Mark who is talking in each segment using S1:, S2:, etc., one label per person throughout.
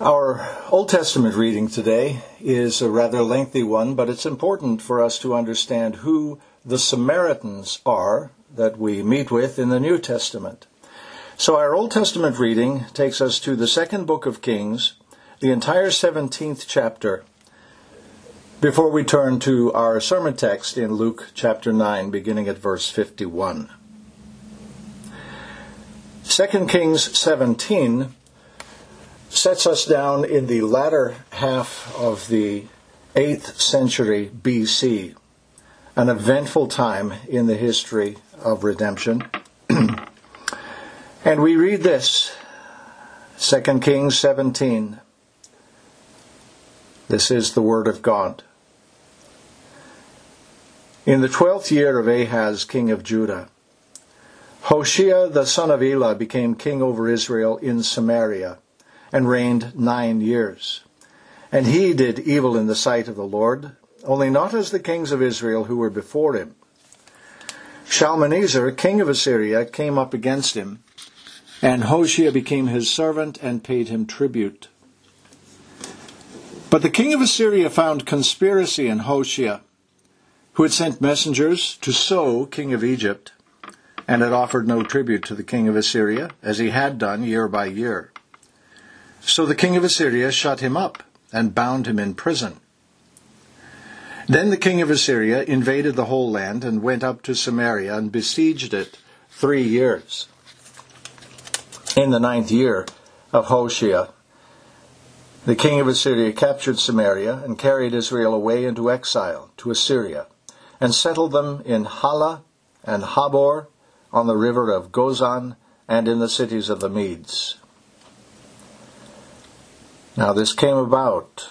S1: Our Old Testament reading today is a rather lengthy one, but it's important for us to understand who the Samaritans are that we meet with in the New Testament. So our Old Testament reading takes us to the second book of Kings, the entire 17th chapter, before we turn to our sermon text in Luke chapter 9, beginning at verse 51. 2 Kings 17 sets us down in the latter half of the 8th century BC, an eventful time in the history of redemption. and we read this 2 Kings 17. This is the Word of God. In the twelfth year of Ahaz, king of Judah, Hoshea the son of Elah became king over Israel in Samaria and reigned nine years. And he did evil in the sight of the Lord, only not as the kings of Israel who were before him. Shalmaneser, king of Assyria, came up against him, and Hoshea became his servant and paid him tribute. But the king of Assyria found conspiracy in Hoshea, who had sent messengers to So, king of Egypt, and had offered no tribute to the king of Assyria, as he had done year by year. So the king of Assyria shut him up and bound him in prison. Then the king of Assyria invaded the whole land and went up to Samaria and besieged it three years. In the ninth year of Hoshea, the king of Assyria captured Samaria and carried Israel away into exile to Assyria and settled them in Halah and Habor on the river of Gozan and in the cities of the Medes. Now this came about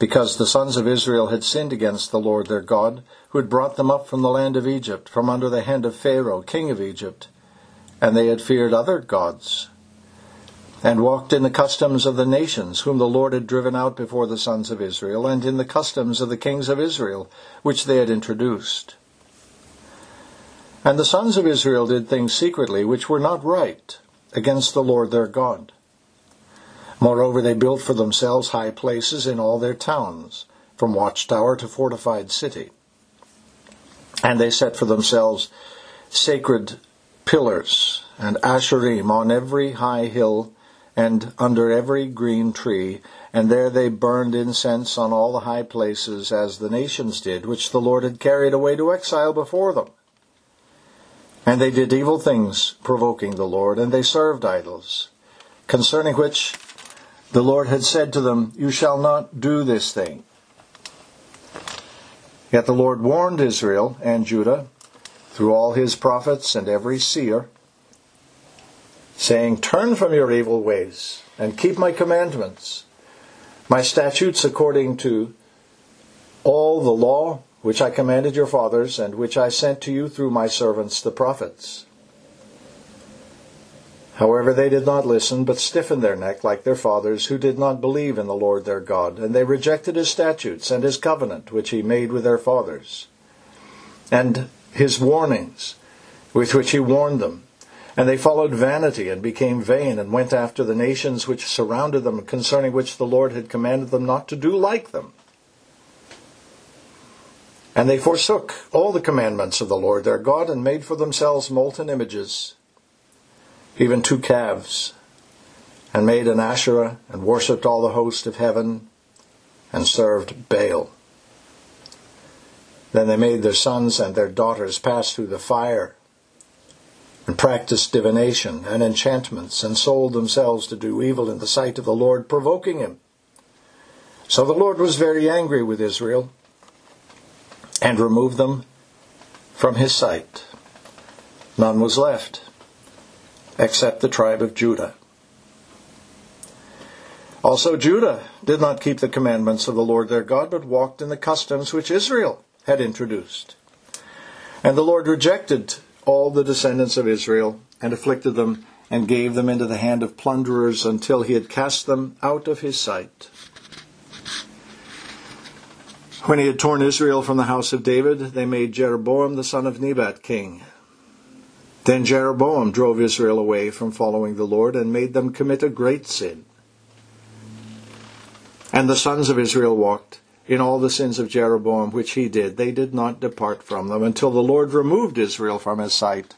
S1: because the sons of Israel had sinned against the Lord their God, who had brought them up from the land of Egypt, from under the hand of Pharaoh, king of Egypt, and they had feared other gods, and walked in the customs of the nations whom the Lord had driven out before the sons of Israel, and in the customs of the kings of Israel, which they had introduced. And the sons of Israel did things secretly which were not right against the Lord their God. Moreover, they built for themselves high places in all their towns, from watchtower to fortified city. And they set for themselves sacred pillars and asherim on every high hill and under every green tree, and there they burned incense on all the high places, as the nations did, which the Lord had carried away to exile before them. And they did evil things, provoking the Lord, and they served idols, concerning which the Lord had said to them, You shall not do this thing. Yet the Lord warned Israel and Judah through all his prophets and every seer, saying, Turn from your evil ways and keep my commandments, my statutes according to all the law which I commanded your fathers and which I sent to you through my servants the prophets. However, they did not listen, but stiffened their neck like their fathers, who did not believe in the Lord their God, and they rejected his statutes and his covenant, which he made with their fathers, and his warnings, with which he warned them. And they followed vanity and became vain, and went after the nations which surrounded them, concerning which the Lord had commanded them not to do like them. And they forsook all the commandments of the Lord their God, and made for themselves molten images even two calves, and made an Asherah, and worshipped all the host of heaven, and served Baal. Then they made their sons and their daughters pass through the fire, and practiced divination and enchantments, and sold themselves to do evil in the sight of the Lord, provoking him. So the Lord was very angry with Israel, and removed them from his sight. None was left except the tribe of Judah. Also, Judah did not keep the commandments of the Lord their God, but walked in the customs which Israel had introduced. And the Lord rejected all the descendants of Israel and afflicted them and gave them into the hand of plunderers until he had cast them out of his sight. When he had torn Israel from the house of David, they made Jeroboam the son of Nebat king then Jeroboam drove Israel away from following the Lord and made them commit a great sin. And the sons of Israel walked in all the sins of Jeroboam which he did. They did not depart from them until the Lord removed Israel from his sight,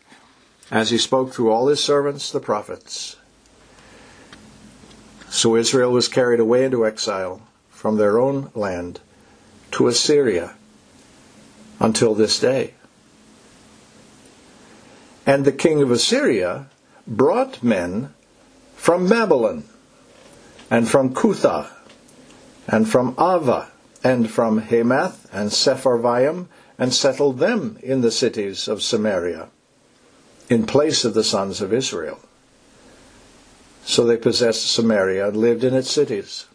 S1: as he spoke through all his servants the prophets. So Israel was carried away into exile from their own land to Assyria until this day. And the king of Assyria brought men from Babylon, and from Cuthah, and from Avva, and from Hamath and Sepharvaim, and settled them in the cities of Samaria, in place of the sons of Israel. So they possessed Samaria and lived in its cities.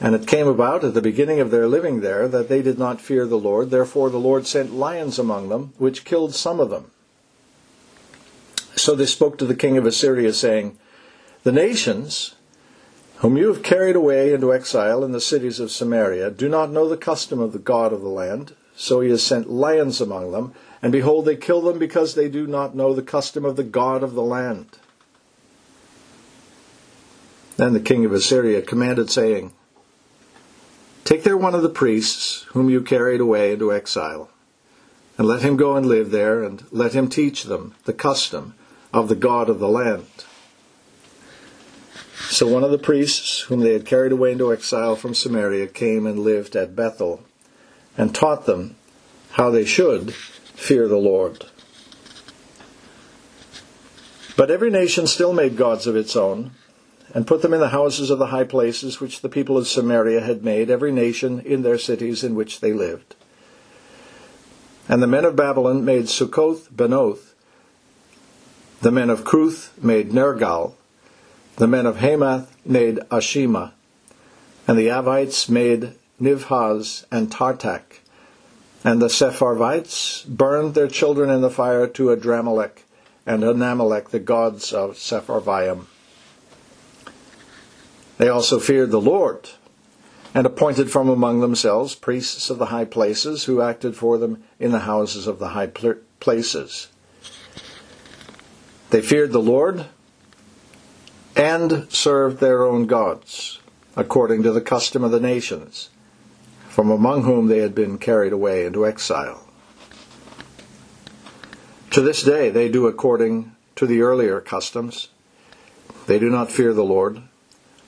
S1: And it came about at the beginning of their living there that they did not fear the Lord. Therefore the Lord sent lions among them, which killed some of them. So they spoke to the king of Assyria, saying, The nations whom you have carried away into exile in the cities of Samaria do not know the custom of the God of the land. So he has sent lions among them, and behold, they kill them because they do not know the custom of the God of the land. Then the king of Assyria commanded, saying, Take there one of the priests whom you carried away into exile, and let him go and live there, and let him teach them the custom of the God of the land. So one of the priests whom they had carried away into exile from Samaria came and lived at Bethel, and taught them how they should fear the Lord. But every nation still made gods of its own, and put them in the houses of the high places which the people of Samaria had made, every nation in their cities in which they lived. And the men of Babylon made Succoth Benoth, the men of Cuth made Nergal, the men of Hamath made Ashima, and the Avites made Nibhaz and Tartak, and the Sepharvites burned their children in the fire to Adramelech and Anamelech, the gods of Sepharvaim. They also feared the Lord, and appointed from among themselves priests of the high places, who acted for them in the houses of the high places. They feared the Lord and served their own gods, according to the custom of the nations, from among whom they had been carried away into exile. To this day they do according to the earlier customs. They do not fear the Lord,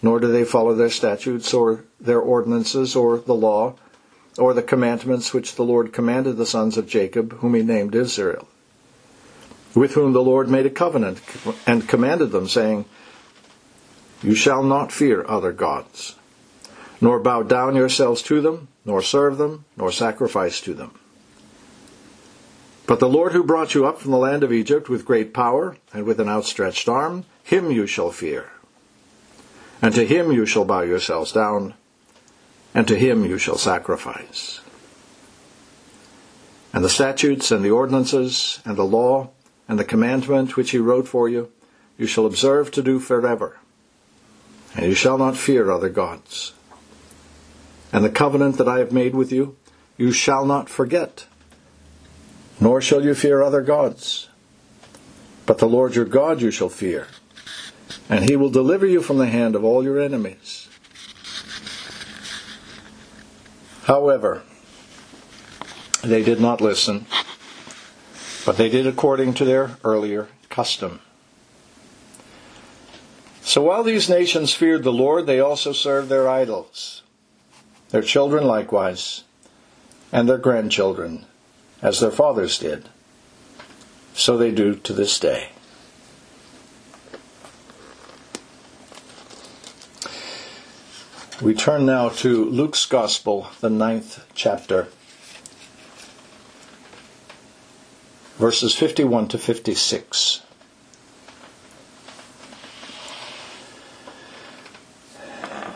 S1: nor do they follow their statutes or their ordinances or the law or the commandments which the Lord commanded the sons of Jacob, whom he named Israel with whom the Lord made a covenant and commanded them, saying, You shall not fear other gods, nor bow down yourselves to them, nor serve them, nor sacrifice to them. But the Lord who brought you up from the land of Egypt with great power and with an outstretched arm, him you shall fear. And to him you shall bow yourselves down, and to him you shall sacrifice. And the statutes and the ordinances and the law and the commandment which he wrote for you, you shall observe to do forever. And you shall not fear other gods. And the covenant that I have made with you, you shall not forget, nor shall you fear other gods. But the Lord your God you shall fear, and he will deliver you from the hand of all your enemies. However, they did not listen but they did according to their earlier custom. So while these nations feared the Lord, they also served their idols, their children likewise, and their grandchildren, as their fathers did. So they do to this day. We turn now to Luke's Gospel, the ninth chapter. Verses 51 to 56.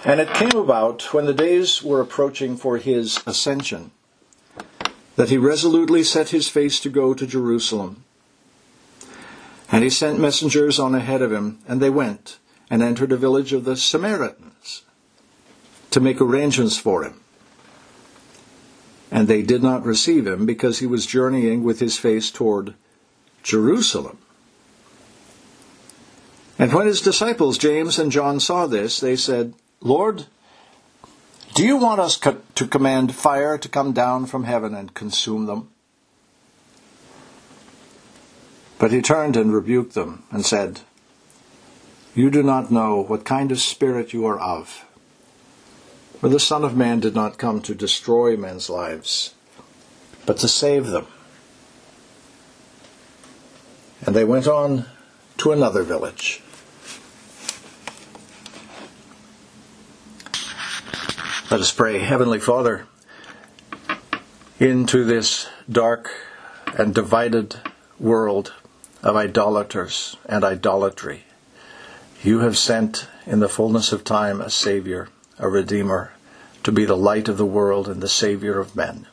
S1: And it came about when the days were approaching for his ascension that he resolutely set his face to go to Jerusalem. And he sent messengers on ahead of him, and they went and entered a village of the Samaritans to make arrangements for him and they did not receive him because he was journeying with his face toward Jerusalem. And when his disciples James and John saw this, they said, Lord, Do you want us to command fire to come down from heaven and consume them? But he turned and rebuked them and said, You do not know what kind of spirit you are of. For the Son of Man did not come to destroy men's lives, but to save them. And they went on to another village. Let us pray. Heavenly Father, into this dark and divided world of idolaters and idolatry, you have sent in the fullness of time a Savior, a Redeemer, to be the light of the world and the Savior of men.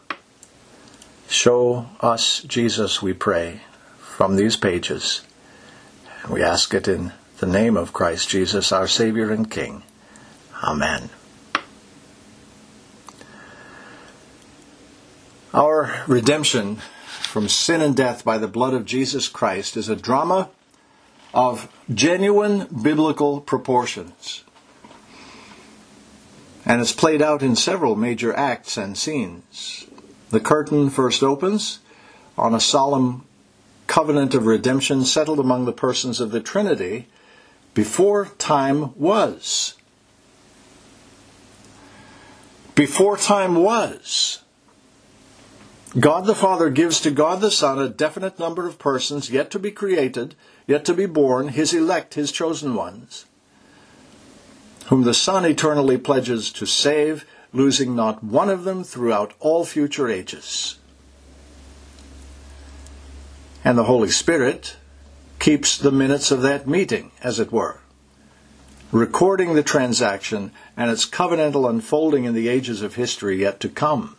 S1: Show us Jesus, we pray, from these pages. We ask it in the name of Christ Jesus, our Savior and King. Amen. Our redemption from sin and death by the blood of Jesus Christ is a drama of genuine biblical proportions. And is played out in several major acts and scenes. The curtain first opens on a solemn covenant of redemption settled among the persons of the Trinity before time was. Before time was. God the Father gives to God the Son a definite number of persons yet to be created, yet to be born, his elect, his chosen ones, whom the Son eternally pledges to save, losing not one of them throughout all future ages. And the Holy Spirit keeps the minutes of that meeting, as it were, recording the transaction and its covenantal unfolding in the ages of history yet to come.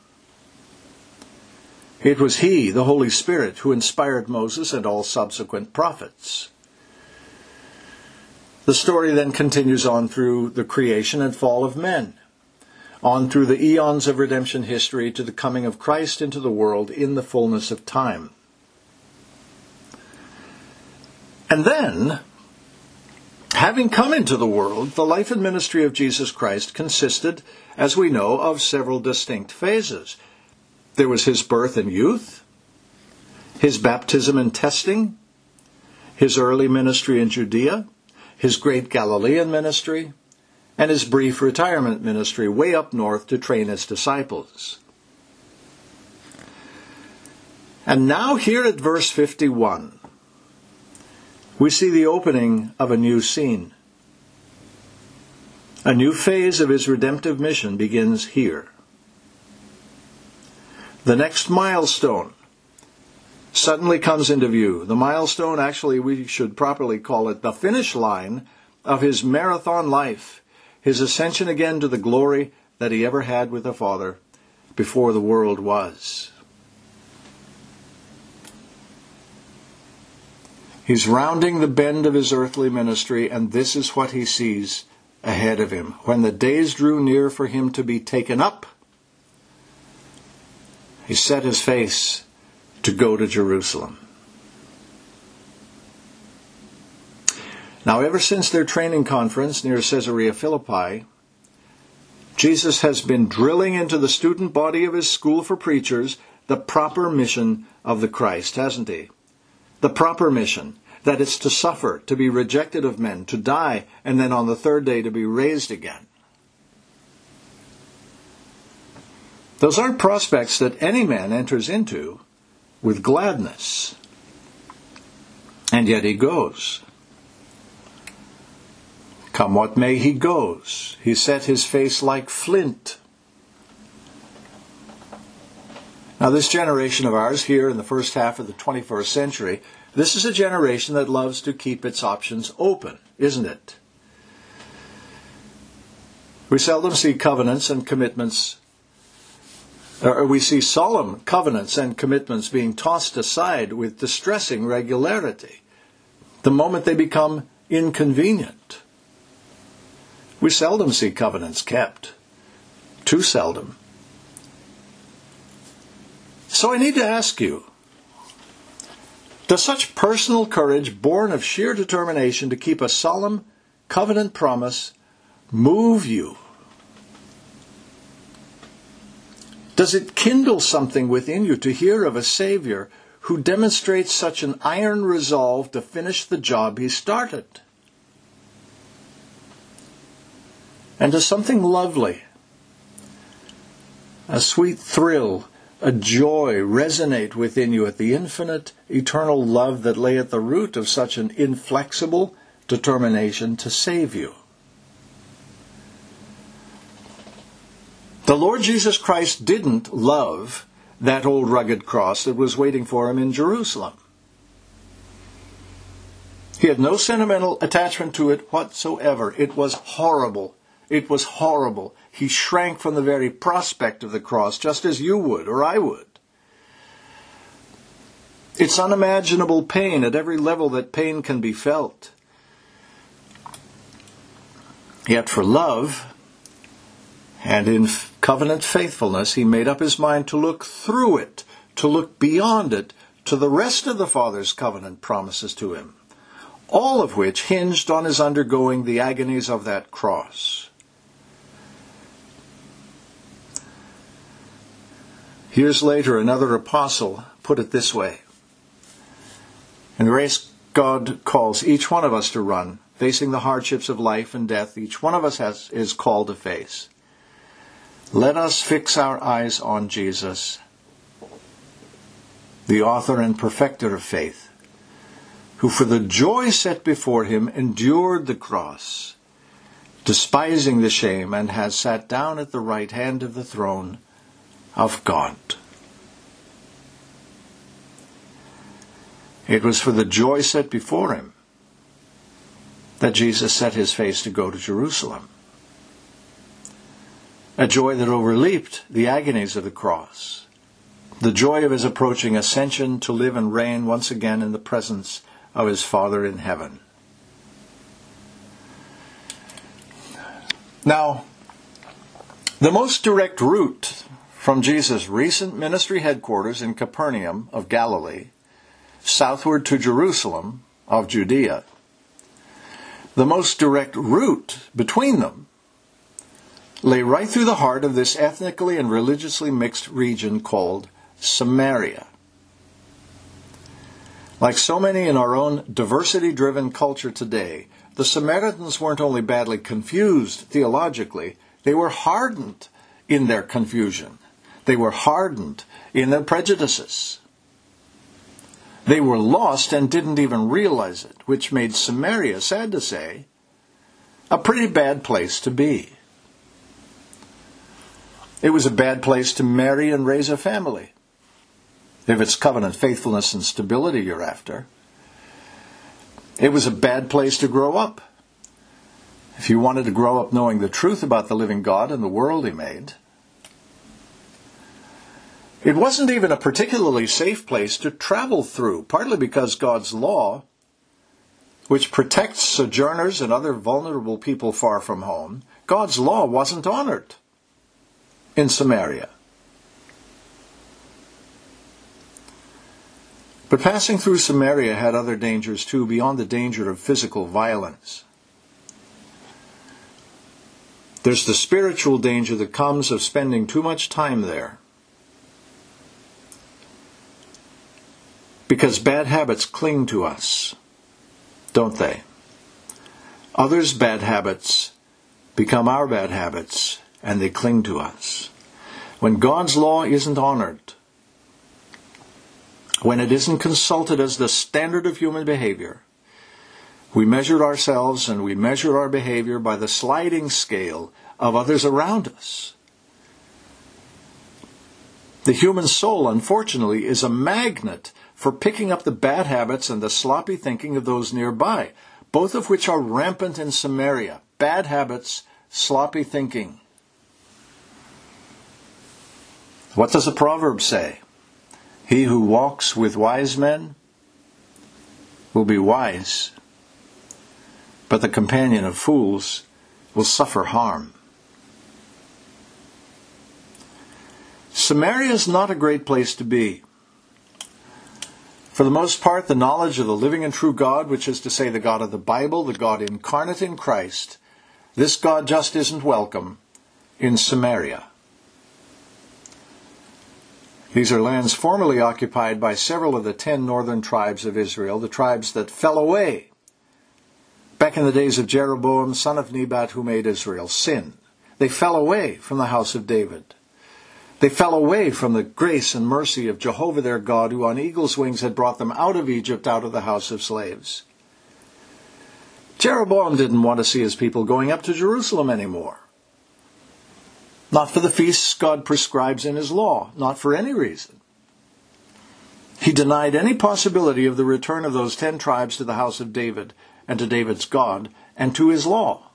S1: It was He, the Holy Spirit, who inspired Moses and all subsequent prophets. The story then continues on through the creation and fall of men, on through the eons of redemption history to the coming of Christ into the world in the fullness of time. And then, having come into the world, the life and ministry of Jesus Christ consisted, as we know, of several distinct phases. There was his birth and youth, his baptism and testing, his early ministry in Judea, his great Galilean ministry, and his brief retirement ministry way up north to train his disciples. And now, here at verse 51, we see the opening of a new scene. A new phase of his redemptive mission begins here. The next milestone suddenly comes into view. The milestone, actually, we should properly call it the finish line of his marathon life, his ascension again to the glory that he ever had with the Father before the world was. He's rounding the bend of his earthly ministry, and this is what he sees ahead of him. When the days drew near for him to be taken up, he set his face to go to Jerusalem. Now, ever since their training conference near Caesarea Philippi, Jesus has been drilling into the student body of his school for preachers the proper mission of the Christ, hasn't he? The proper mission that it's to suffer, to be rejected of men, to die, and then on the third day to be raised again. Those aren't prospects that any man enters into with gladness. And yet he goes. Come what may, he goes. He set his face like flint. Now, this generation of ours here in the first half of the 21st century, this is a generation that loves to keep its options open, isn't it? We seldom see covenants and commitments or we see solemn covenants and commitments being tossed aside with distressing regularity the moment they become inconvenient. We seldom see covenants kept. Too seldom. So I need to ask you Does such personal courage, born of sheer determination to keep a solemn covenant promise, move you Does it kindle something within you to hear of a Savior who demonstrates such an iron resolve to finish the job he started? And does something lovely, a sweet thrill, a joy resonate within you at the infinite, eternal love that lay at the root of such an inflexible determination to save you? The Lord Jesus Christ didn't love that old rugged cross that was waiting for him in Jerusalem. He had no sentimental attachment to it whatsoever. It was horrible. It was horrible. He shrank from the very prospect of the cross, just as you would or I would. It's unimaginable pain at every level that pain can be felt. Yet for love, and in covenant faithfulness, he made up his mind to look through it, to look beyond it, to the rest of the Father's covenant promises to him, all of which hinged on his undergoing the agonies of that cross. Years later, another apostle put it this way In the race God calls each one of us to run, facing the hardships of life and death, each one of us has, is called to face. Let us fix our eyes on Jesus, the author and perfecter of faith, who for the joy set before him endured the cross, despising the shame, and has sat down at the right hand of the throne of God. It was for the joy set before him that Jesus set his face to go to Jerusalem a joy that overleaped the agonies of the cross, the joy of his approaching ascension to live and reign once again in the presence of his Father in heaven. Now, the most direct route from Jesus' recent ministry headquarters in Capernaum of Galilee southward to Jerusalem of Judea, the most direct route between them lay right through the heart of this ethnically and religiously mixed region called Samaria. Like so many in our own diversity driven culture today, the Samaritans weren't only badly confused theologically, they were hardened in their confusion. They were hardened in their prejudices. They were lost and didn't even realize it, which made Samaria, sad to say, a pretty bad place to be. It was a bad place to marry and raise a family, if it's covenant faithfulness and stability you're after. It was a bad place to grow up. If you wanted to grow up knowing the truth about the living God and the world He made, it wasn't even a particularly safe place to travel through, partly because God's law, which protects sojourners and other vulnerable people far from home, God's law wasn't honored in Samaria. But passing through Samaria had other dangers too, beyond the danger of physical violence. There's the spiritual danger that comes of spending too much time there. Because bad habits cling to us, don't they? Others' bad habits become our bad habits and they cling to us. When God's law isn't honored, when it isn't consulted as the standard of human behavior, we measure ourselves and we measure our behavior by the sliding scale of others around us. The human soul, unfortunately, is a magnet for picking up the bad habits and the sloppy thinking of those nearby, both of which are rampant in Samaria. Bad habits, sloppy thinking. What does the proverb say? He who walks with wise men will be wise, but the companion of fools will suffer harm. Samaria is not a great place to be. For the most part, the knowledge of the living and true God, which is to say the God of the Bible, the God incarnate in Christ, this God just isn't welcome in Samaria. These are lands formerly occupied by several of the ten northern tribes of Israel, the tribes that fell away back in the days of Jeroboam, son of Nebat, who made Israel sin. They fell away from the house of David. They fell away from the grace and mercy of Jehovah their God, who on eagle's wings had brought them out of Egypt, out of the house of slaves. Jeroboam didn't want to see his people going up to Jerusalem anymore. Not for the feasts God prescribes in his law, not for any reason. He denied any possibility of the return of those ten tribes to the house of David and to David's God and to his law.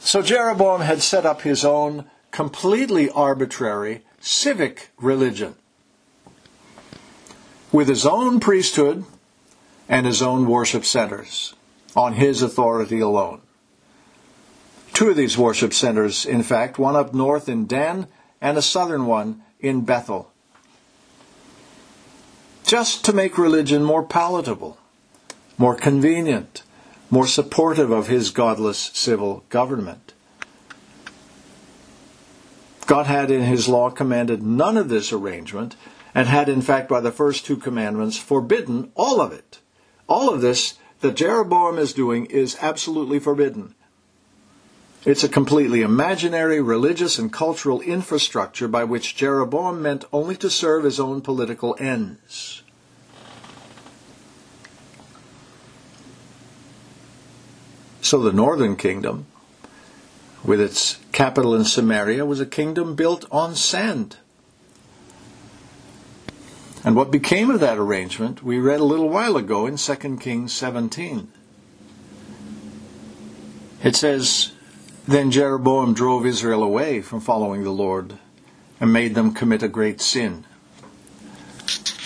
S1: So Jeroboam had set up his own completely arbitrary civic religion with his own priesthood and his own worship centers on his authority alone. Two of these worship centers, in fact, one up north in Dan and a southern one in Bethel. Just to make religion more palatable, more convenient, more supportive of his godless civil government. God had in his law commanded none of this arrangement and had in fact by the first two commandments forbidden all of it. All of this that Jeroboam is doing is absolutely forbidden. It's a completely imaginary religious and cultural infrastructure by which Jeroboam meant only to serve his own political ends. So the northern kingdom, with its capital in Samaria, was a kingdom built on sand. And what became of that arrangement, we read a little while ago in 2 Kings 17. It says, Then Jeroboam drove Israel away from following the Lord and made them commit a great sin.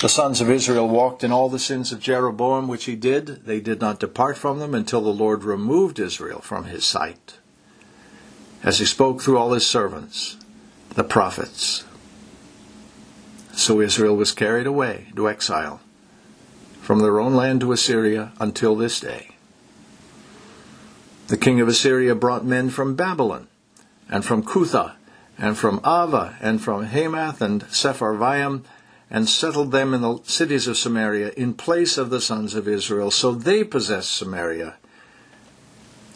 S1: The sons of Israel walked in all the sins of Jeroboam, which he did. They did not depart from them until the Lord removed Israel from his sight, as he spoke through all his servants, the prophets. So Israel was carried away to exile from their own land to Assyria until this day. The king of Assyria brought men from Babylon, and from Cuthah, and from Avva, and from Hamath and Sepharvaim, and settled them in the cities of Samaria in place of the sons of Israel. So they possessed Samaria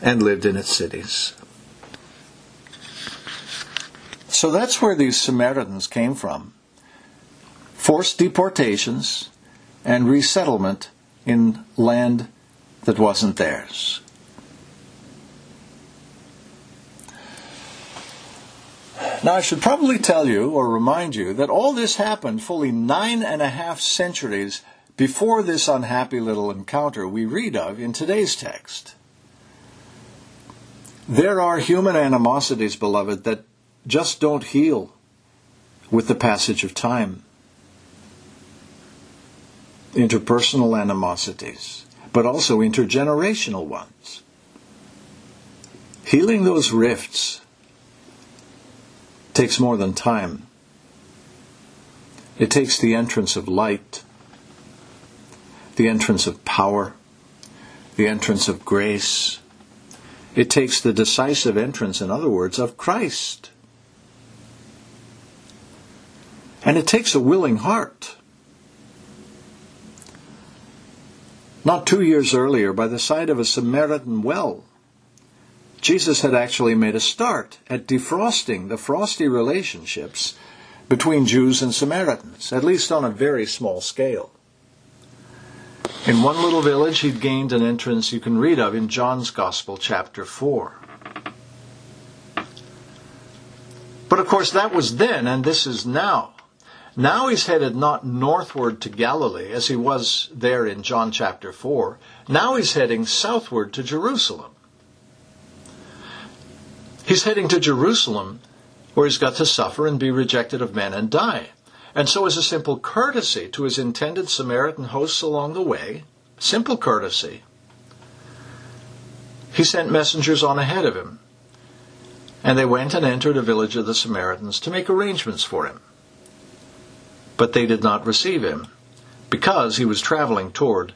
S1: and lived in its cities. So that's where these Samaritans came from forced deportations, and resettlement in land that wasn't theirs. Now, I should probably tell you or remind you that all this happened fully nine and a half centuries before this unhappy little encounter we read of in today's text. There are human animosities, beloved, that just don't heal with the passage of time interpersonal animosities, but also intergenerational ones. Healing those rifts takes more than time. It takes the entrance of light, the entrance of power, the entrance of grace. It takes the decisive entrance, in other words, of Christ. And it takes a willing heart. Not two years earlier, by the side of a Samaritan well, Jesus had actually made a start at defrosting the frosty relationships between Jews and Samaritans, at least on a very small scale. In one little village, he'd gained an entrance you can read of in John's Gospel, chapter 4. But of course, that was then, and this is now. Now he's headed not northward to Galilee as he was there in John chapter 4. Now he's heading southward to Jerusalem. He's heading to Jerusalem where he's got to suffer and be rejected of men and die. And so, as a simple courtesy to his intended Samaritan hosts along the way, simple courtesy, he sent messengers on ahead of him. And they went and entered a village of the Samaritans to make arrangements for him but they did not receive him, because he was traveling toward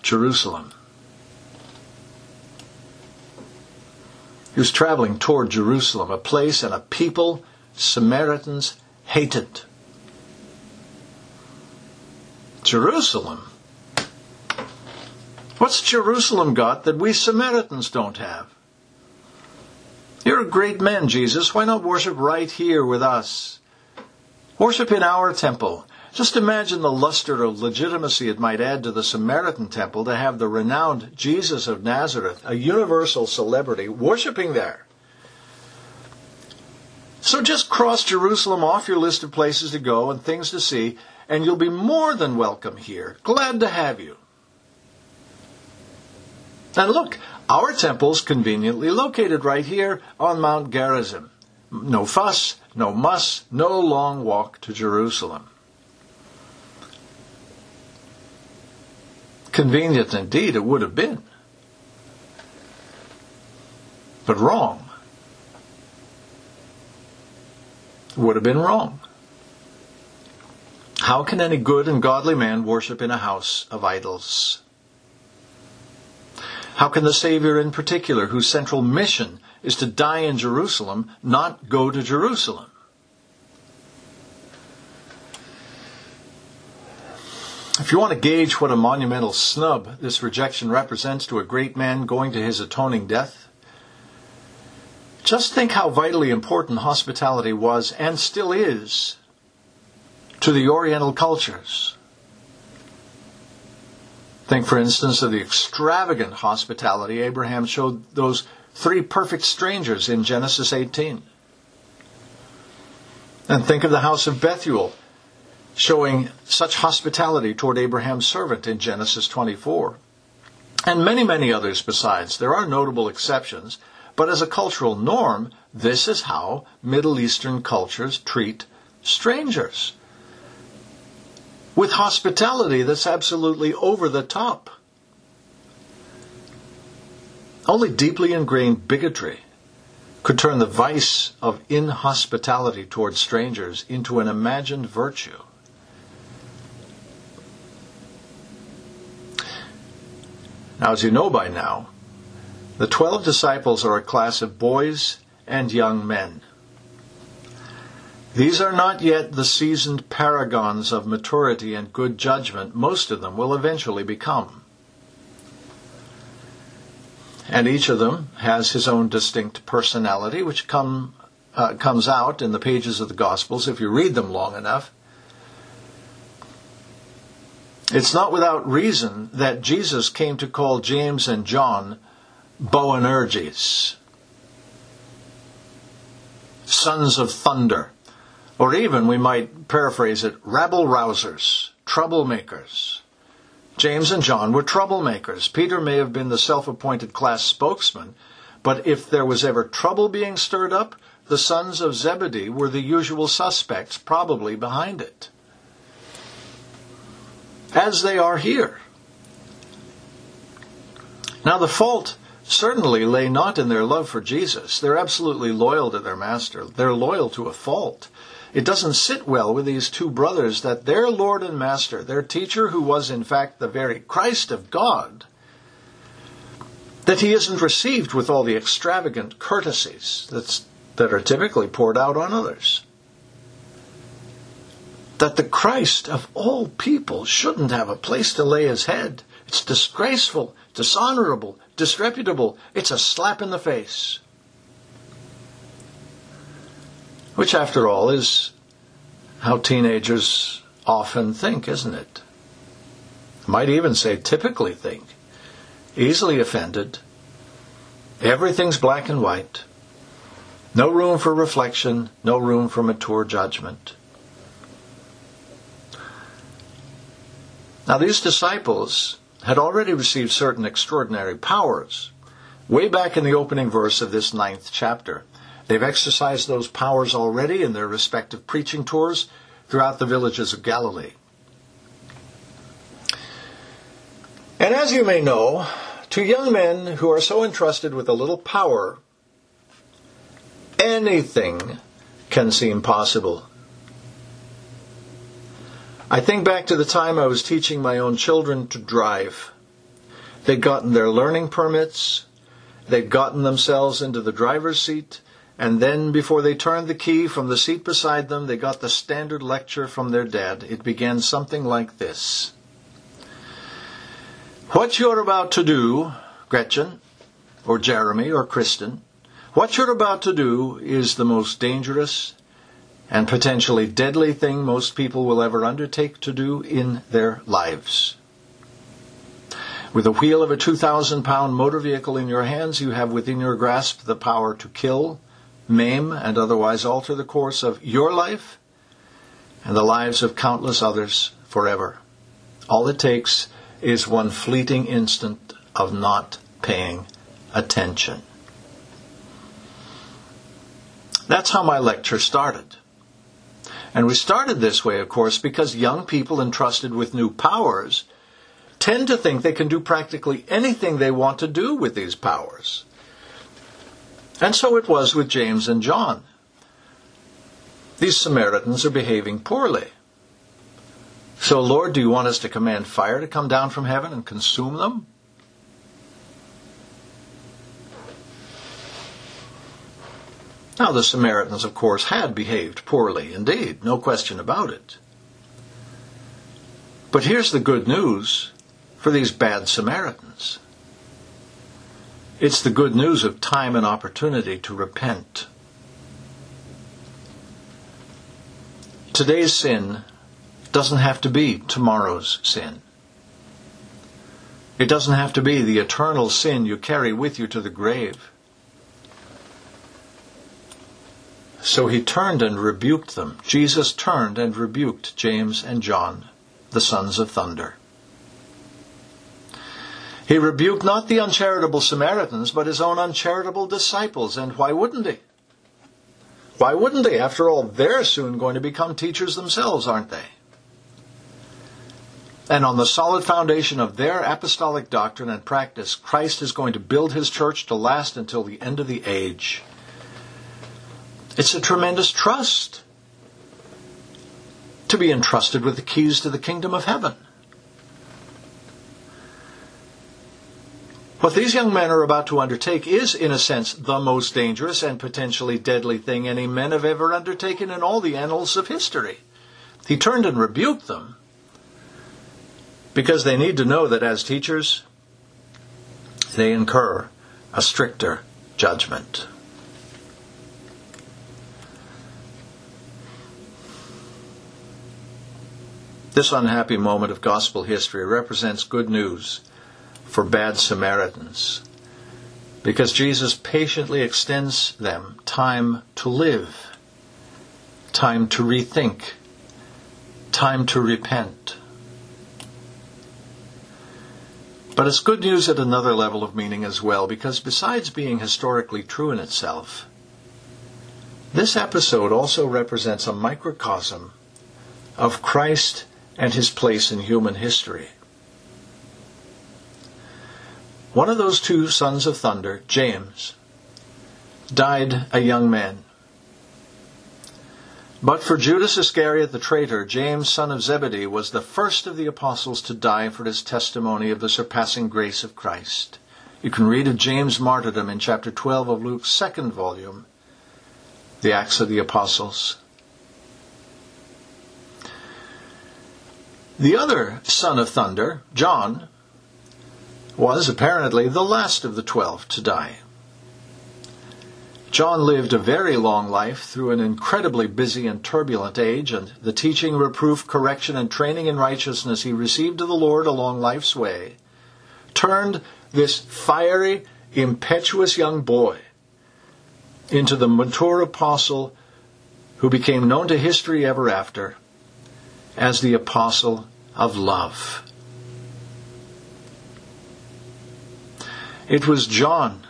S1: Jerusalem. He was traveling toward Jerusalem, a place and a people Samaritans hated. Jerusalem? What's Jerusalem got that we Samaritans don't have? You're a great man, Jesus. Why not worship right here with us? Worship in our temple. Just imagine the luster of legitimacy it might add to the Samaritan temple to have the renowned Jesus of Nazareth, a universal celebrity, worshiping there. So just cross Jerusalem off your list of places to go and things to see, and you'll be more than welcome here. Glad to have you. And look, our temple's conveniently located right here on Mount Gerizim. No fuss, no muss, no long walk to Jerusalem. Convenient indeed it would have been. But wrong. Would have been wrong. How can any good and godly man worship in a house of idols? How can the Savior in particular, whose central mission is to die in Jerusalem, not go to Jerusalem? If you want to gauge what a monumental snub this rejection represents to a great man going to his atoning death, just think how vitally important hospitality was and still is to the Oriental cultures. Think, for instance, of the extravagant hospitality Abraham showed those three perfect strangers in Genesis 18. And think of the house of Bethuel showing such hospitality toward Abraham's servant in Genesis 24. And many, many others besides. There are notable exceptions, but as a cultural norm, this is how Middle Eastern cultures treat strangers with hospitality that's absolutely over the top. Only deeply ingrained bigotry could turn the vice of inhospitality towards strangers into an imagined virtue. Now, as you know by now, the twelve disciples are a class of boys and young men. These are not yet the seasoned paragons of maturity and good judgment most of them will eventually become. And each of them has his own distinct personality, which come, uh, comes out in the pages of the Gospels if you read them long enough. It's not without reason that Jesus came to call James and John Boanerges, sons of thunder. Or even, we might paraphrase it, rabble rousers, troublemakers. James and John were troublemakers. Peter may have been the self appointed class spokesman, but if there was ever trouble being stirred up, the sons of Zebedee were the usual suspects, probably behind it. As they are here. Now, the fault certainly lay not in their love for Jesus. They're absolutely loyal to their master, they're loyal to a fault. It doesn't sit well with these two brothers that their Lord and Master, their teacher, who was in fact the very Christ of God, that he isn't received with all the extravagant courtesies that's, that are typically poured out on others. That the Christ of all people shouldn't have a place to lay his head. It's disgraceful, dishonorable, disreputable. It's a slap in the face. Which, after all, is how teenagers often think, isn't it? I might even say typically think. Easily offended. Everything's black and white. No room for reflection, no room for mature judgment. Now, these disciples had already received certain extraordinary powers way back in the opening verse of this ninth chapter. They've exercised those powers already in their respective preaching tours throughout the villages of Galilee. And as you may know, to young men who are so entrusted with a little power, anything can seem possible. I think back to the time I was teaching my own children to drive. They'd gotten their learning permits, they'd gotten themselves into the driver's seat, and then before they turned the key from the seat beside them, they got the standard lecture from their dad. It began something like this. What you're about to do, Gretchen, or Jeremy, or Kristen, what you're about to do is the most dangerous and potentially deadly thing most people will ever undertake to do in their lives. With the wheel of a 2,000 pound motor vehicle in your hands, you have within your grasp the power to kill, maim, and otherwise alter the course of your life and the lives of countless others forever. All it takes is one fleeting instant of not paying attention. That's how my lecture started. And we started this way, of course, because young people entrusted with new powers tend to think they can do practically anything they want to do with these powers. And so it was with James and John. These Samaritans are behaving poorly. So, Lord, do you want us to command fire to come down from heaven and consume them? Now, the Samaritans, of course, had behaved poorly indeed, no question about it. But here's the good news for these bad Samaritans it's the good news of time and opportunity to repent. Today's sin doesn't have to be tomorrow's sin. It doesn't have to be the eternal sin you carry with you to the grave. So he turned and rebuked them. Jesus turned and rebuked James and John, the sons of thunder. He rebuked not the uncharitable Samaritans, but his own uncharitable disciples. And why wouldn't he? Why wouldn't they? After all, they're soon going to become teachers themselves, aren't they? And on the solid foundation of their apostolic doctrine and practice, Christ is going to build his church to last until the end of the age. It's a tremendous trust to be entrusted with the keys to the kingdom of heaven. What these young men are about to undertake is, in a sense, the most dangerous and potentially deadly thing any men have ever undertaken in all the annals of history. He turned and rebuked them because they need to know that as teachers, they incur a stricter judgment. This unhappy moment of gospel history represents good news for bad Samaritans because Jesus patiently extends them time to live, time to rethink, time to repent. But it's good news at another level of meaning as well, because besides being historically true in itself, this episode also represents a microcosm of Christ and his place in human history. One of those two sons of thunder, James, died a young man. But for Judas Iscariot the traitor, James, son of Zebedee, was the first of the apostles to die for his testimony of the surpassing grace of Christ. You can read of James' martyrdom in chapter 12 of Luke's second volume, The Acts of the Apostles. The other son of thunder, John, was apparently the last of the twelve to die. John lived a very long life through an incredibly busy and turbulent age, and the teaching, reproof, correction, and training in righteousness he received of the Lord along life's way turned this fiery, impetuous young boy into the mature apostle who became known to history ever after as the apostle of love. It was John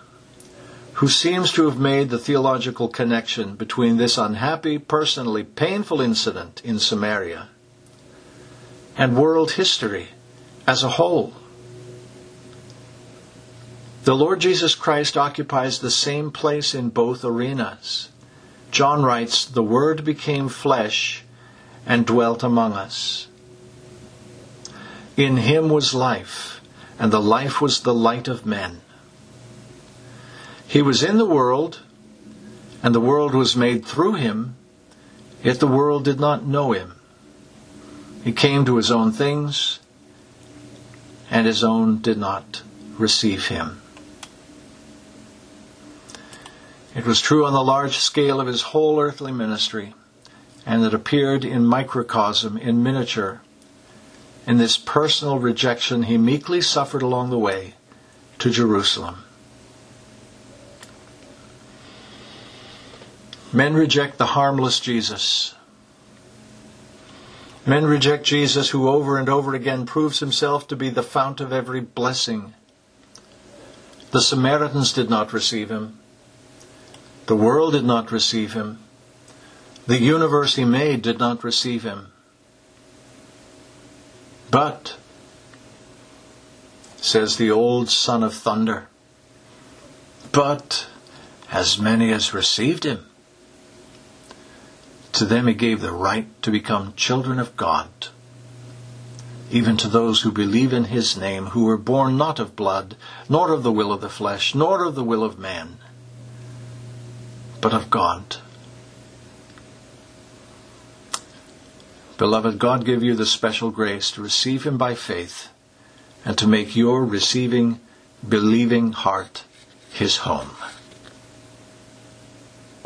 S1: who seems to have made the theological connection between this unhappy, personally painful incident in Samaria and world history as a whole. The Lord Jesus Christ occupies the same place in both arenas. John writes, The Word became flesh and dwelt among us. In him was life, and the life was the light of men. He was in the world, and the world was made through him, yet the world did not know him. He came to his own things, and his own did not receive him. It was true on the large scale of his whole earthly ministry, and it appeared in microcosm, in miniature, in this personal rejection he meekly suffered along the way to Jerusalem. Men reject the harmless Jesus. Men reject Jesus who over and over again proves himself to be the fount of every blessing. The Samaritans did not receive him. The world did not receive him. The universe he made did not receive him. But, says the old son of thunder, but as many as received him, to them he gave the right to become children of God, even to those who believe in his name, who were born not of blood, nor of the will of the flesh, nor of the will of man, but of God. Beloved, God give you the special grace to receive him by faith and to make your receiving, believing heart his home.